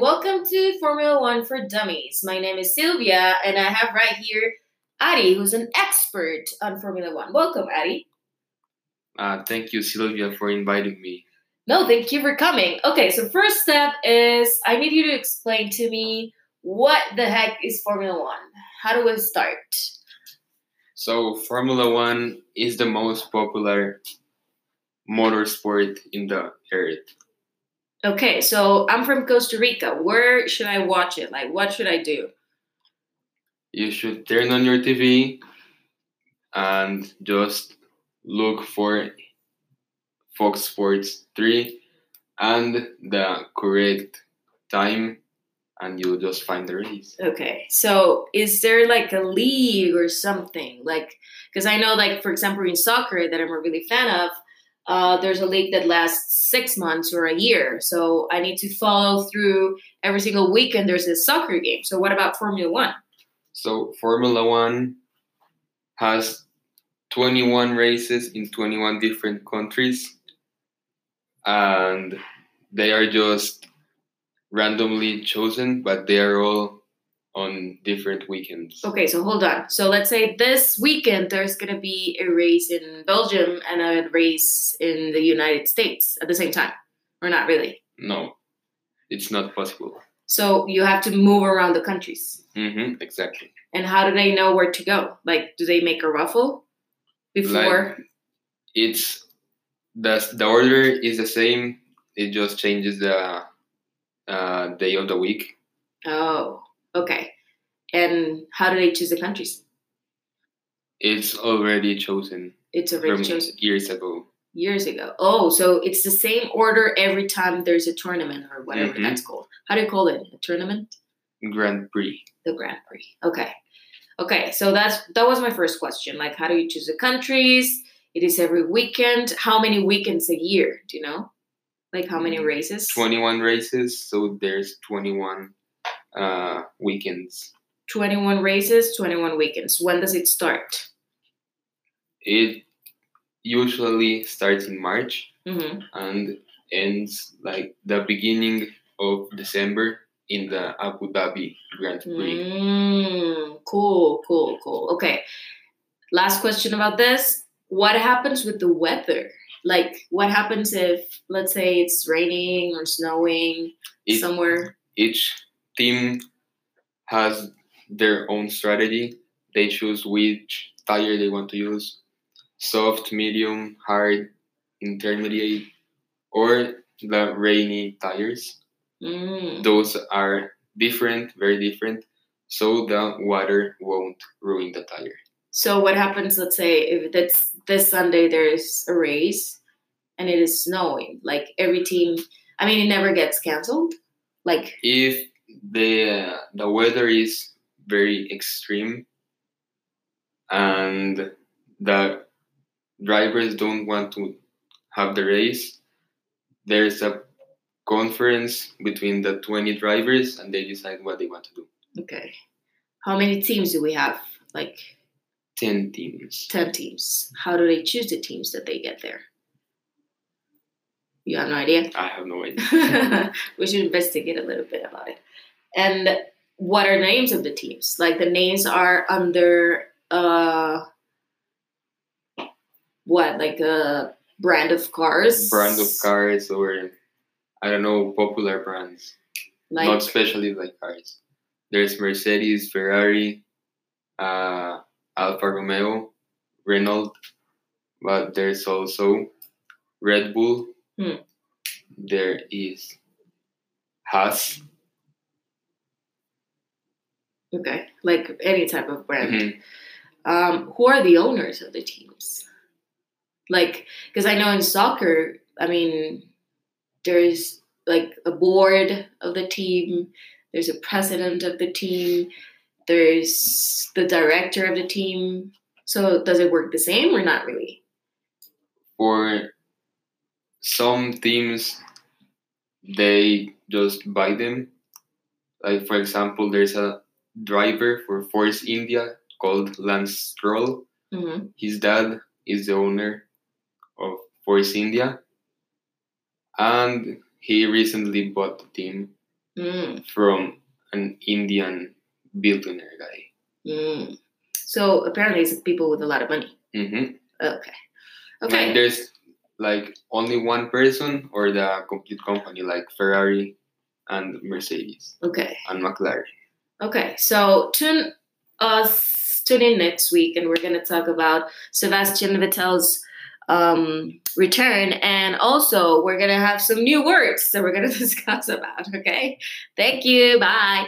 and welcome to Formula One for Dummies. My name is Sylvia, and I have right here Ari, who's an expert on Formula One. Welcome, Ari. Uh, thank you, Sylvia, for inviting me. No, thank you for coming. Okay, so first step is I need you to explain to me what the heck is Formula One? How do we start? So, Formula One is the most popular motorsport in the earth. Okay, so I'm from Costa Rica. Where should I watch it? Like, what should I do? You should turn on your TV and just look for Fox Sports 3 and the correct time, and you'll just find the race. Okay, so is there like a league or something? Like, because I know, like, for example, in soccer that I'm a really fan of, uh, there's a league that lasts six months or a year. So I need to follow through every single weekend. There's a soccer game. So what about Formula One? So Formula One has 21 races in 21 different countries, and they are just randomly chosen, but they are all on different weekends. Okay, so hold on. So let's say this weekend there's going to be a race in Belgium and a race in the United States at the same time, or not really? No, it's not possible. So you have to move around the countries. Mm-hmm, exactly. And how do they know where to go? Like, do they make a raffle before? Like, it's the the order is the same. It just changes the uh, day of the week. Oh, okay. And how do they choose the countries? It's already chosen. It's already chosen years ago. years ago. Oh, so it's the same order every time there's a tournament or whatever Mhm. that's called. How do you call it? A tournament? Grand Prix. The Grand Prix. Okay. Okay, so that's that was my first question. Like how do you choose the countries? It is every weekend. How many weekends a year? Do you know? Like how many races? 21 races, so there's 21 uh, weekends. 21 races, 21 weekends. When does it start? It usually starts in March hmm and ends like the beginning of December in the Abu Dhabi Grand Prix. Mm, cool, cool, cool. Okay. Last question about this. What happens with the weather? Like, what happens if, let's say, it's raining or snowing It- somewhere? Each team has their own strategy. They choose which tire they want to use soft, medium, hard, intermediate, or the rainy tires. Mm. those are different, very different, so the water won't ruin the tire. So, what happens, let's say, if that's this Sunday there's a race and it is snowing? Like, every team, I mean, it never gets canceled. Like, If the the weather is very extreme and the drivers don't want to have the race, there's a conference between the 20 drivers and they decide what they want to do. okay. How many teams do we have? Like, 10 teams. 10 teams. How do they choose the teams that they get there? You have no idea? I have no idea. we should investigate a little bit about it. And what are the names of the teams? Like the names are under uh what, like a brand of cars? Brand of cars or I don't know, popular brands. Like not especially like cars. There's Mercedes, Ferrari, uh, Alfa Romeo, Renault, but there's also Red Bull. Hmm. There is Haas. Okay, like any type of brand. Mhm. um, who are the owners of the teams? Like, because I know in soccer, I mean, there's like a board of the team, there's a president of the team, there's the director of the team. So, does it work the same or not really? For some teams, they just buy them. Like for example, there's a driver for Force India called Lance Stroll. hmm His dad is the owner of Force India, and he recently bought the team. Mm, from an Indian billionaire guy. mm. So apparently, it's people with a lot of money. hmm Okay. Like Okay. there's like only one person or the complete company, like Ferrari and Mercedes Okay. and McLaren. Okay. So tune us tune in next week, and we're gonna talk about Sebastian Vettel's um, return, and also we're gonna have some new words that we're gonna discuss about. Okay. Thank you. Bye.